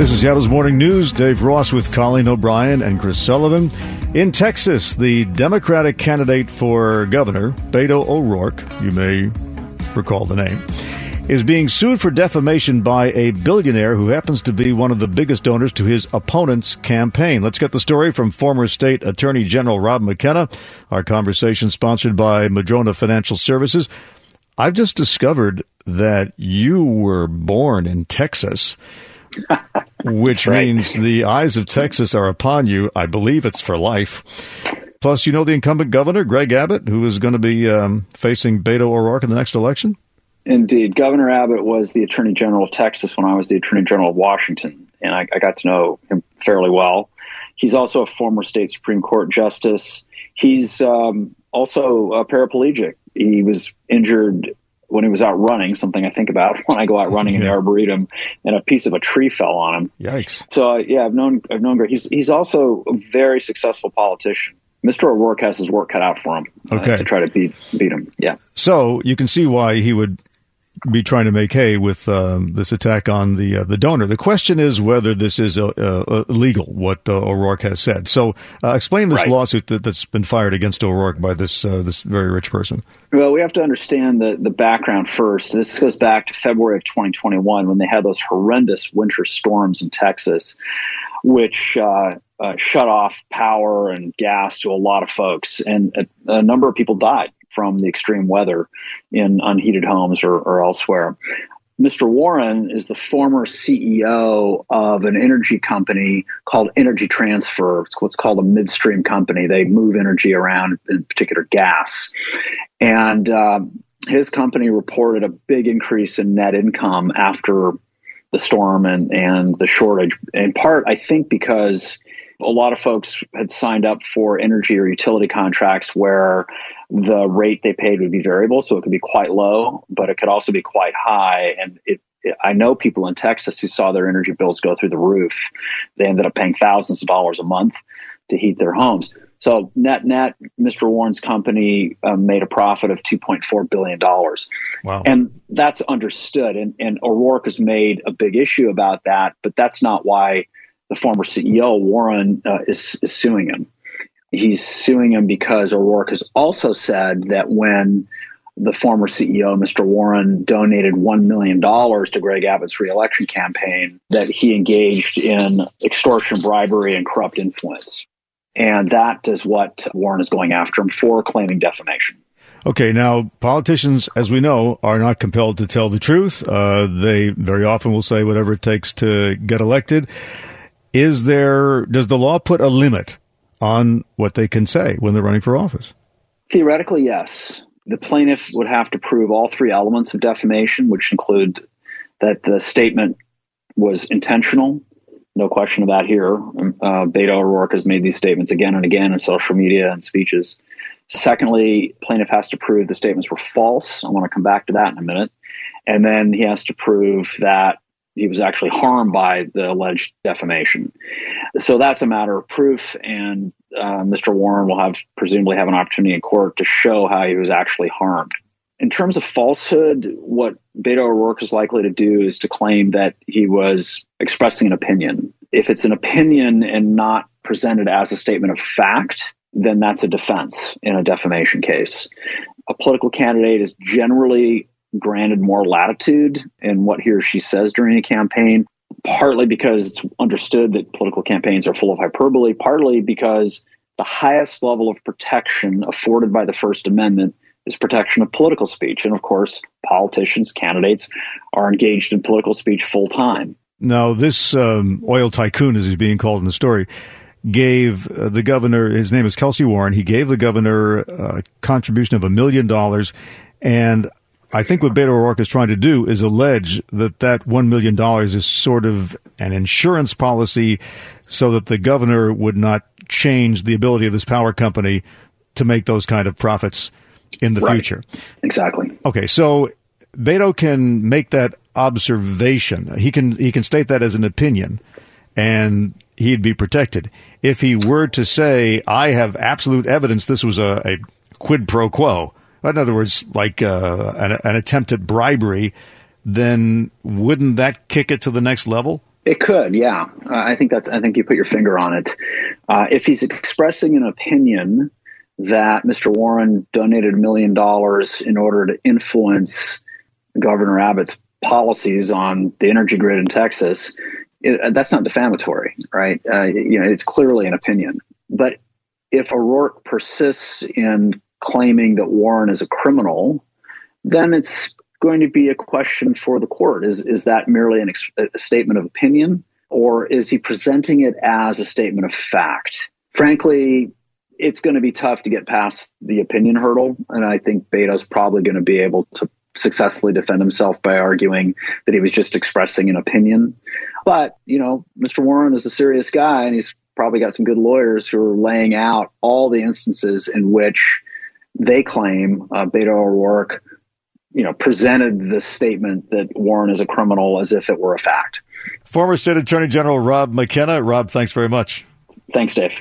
This is Seattle's Morning News. Dave Ross with Colleen O'Brien and Chris Sullivan. In Texas, the Democratic candidate for governor, Beto O'Rourke, you may recall the name, is being sued for defamation by a billionaire who happens to be one of the biggest donors to his opponent's campaign. Let's get the story from former state attorney general Rob McKenna. Our conversation sponsored by Madrona Financial Services. I've just discovered that you were born in Texas. Which right. means the eyes of Texas are upon you. I believe it's for life. Plus, you know the incumbent governor, Greg Abbott, who is going to be um, facing Beto O'Rourke in the next election? Indeed. Governor Abbott was the Attorney General of Texas when I was the Attorney General of Washington, and I, I got to know him fairly well. He's also a former state Supreme Court justice. He's um, also a paraplegic. He was injured when he was out running, something I think about when I go out running in the arboretum, and a piece of a tree fell on him. Yikes! So uh, yeah, I've known I've known Greg. He's he's also a very successful politician. Mr. O'Rourke has his work cut out for him. Uh, okay. Uh, to try to beat beat him. Yeah. So you can see why he would be trying to make hay with um, this attack on the uh, the donor. The question is whether this is uh, uh, illegal. What uh, O'Rourke has said. So, uh, explain this right. lawsuit that, has been fired against O'Rourke by this uh, this very rich person. Well, we have to understand the the background first. This goes back to February of 2021 when they had those horrendous winter storms in Texas, which shut off power and gas to a lot of folks, and a, a number of people died from the extreme weather in unheated homes or, or elsewhere. Mr. Warren is the former CEO of an energy company called Energy Transfer. It's what's called a midstream company. They move energy around, in particular gas. And uh, his company reported a big increase in net income after the storm and, and the shortage. In part, I think because a lot of folks had signed up for energy or utility contracts where the rate they paid would be variable, so it could be quite low, but it could also be quite high. And it, it, I know people in Texas who saw their energy bills go through the roof. They ended up paying thousands of dollars a month to heat their homes. So net net, Mr. Warren's company um, made a profit of 2.4 billion dollars, wow. and that's understood. And, and O'Rourke has made a big issue about that, but that's not why the former CEO Warren uh, is, is suing him. He's suing him because O'Rourke has also said that when the former CEO, Mr. Warren, donated $1 million to Greg Abbott's reelection campaign, that he engaged in extortion, bribery, and corrupt influence. And that is what Warren is going after him for, claiming defamation. Okay, now politicians, as we know, are not compelled to tell the truth. Uh, they very often will say whatever it takes to get elected. Is there, does the law put a limit on what they can say when they're running for office? Theoretically, yes. The plaintiff would have to prove all three elements of defamation, which include that the statement was intentional. No question that here. Uh, Beto O'Rourke has made these statements again and again in social media and speeches. Secondly, plaintiff has to prove the statements were false. I want to come back to that in a minute. And then he has to prove that he was actually harmed by the alleged defamation. So that's a matter of proof, and uh, Mr. Warren will have presumably have an opportunity in court to show how he was actually harmed. In terms of falsehood, what Beto O'Rourke is likely to do is to claim that he was expressing an opinion. If it's an opinion and not presented as a statement of fact, then that's a defense in a defamation case. A political candidate is generally granted more latitude in what he or she says during a campaign, partly because it's understood that political campaigns are full of hyperbole, partly because the highest level of protection afforded by the First Amendment is protection of political speech. And of course, politicians, candidates are engaged in political speech full time. Now, this um, oil tycoon, as he's being called in the story, gave uh, the governor, his name is Kelcy Warren, he gave the governor a contribution of a million dollars. And I think what Beto O'Rourke is trying to do is allege that that $1 million is sort of an insurance policy so that the governor would not change the ability of this power company to make those kind of profits in the right. future. Exactly. Okay, so Beto can make that observation. He can he can state that as an opinion and he'd be protected. If he were to say, I have absolute evidence this was a, a quid pro quo, in other words, like uh, an, an attempt at bribery, then wouldn't that kick it to the next level? It could, yeah. Uh, I think that's. I think you put your finger on it. Uh, if he's expressing an opinion that Mr. Warren donated a million dollars in order to influence Governor Abbott's policies on the energy grid in Texas, it, that's not defamatory, right? Uh, you know, it's clearly an opinion. But if O'Rourke persists in claiming that Warren is a criminal, then it's going to be a question for the court. Is is that merely an a statement of opinion, or is he presenting it as a statement of fact? Frankly, it's going to be tough to get past the opinion hurdle, and I think Beto's probably going to be able to successfully defend himself by arguing that he was just expressing an opinion. But you know, Mr. Warren is a serious guy, and he's probably got some good lawyers who are laying out all the instances in which they claim uh, Beto O'Rourke you know, presented the statement that Warren is a criminal as if it were a fact. Former State Attorney General Rob McKenna. Rob, thanks very much. Thanks, Dave.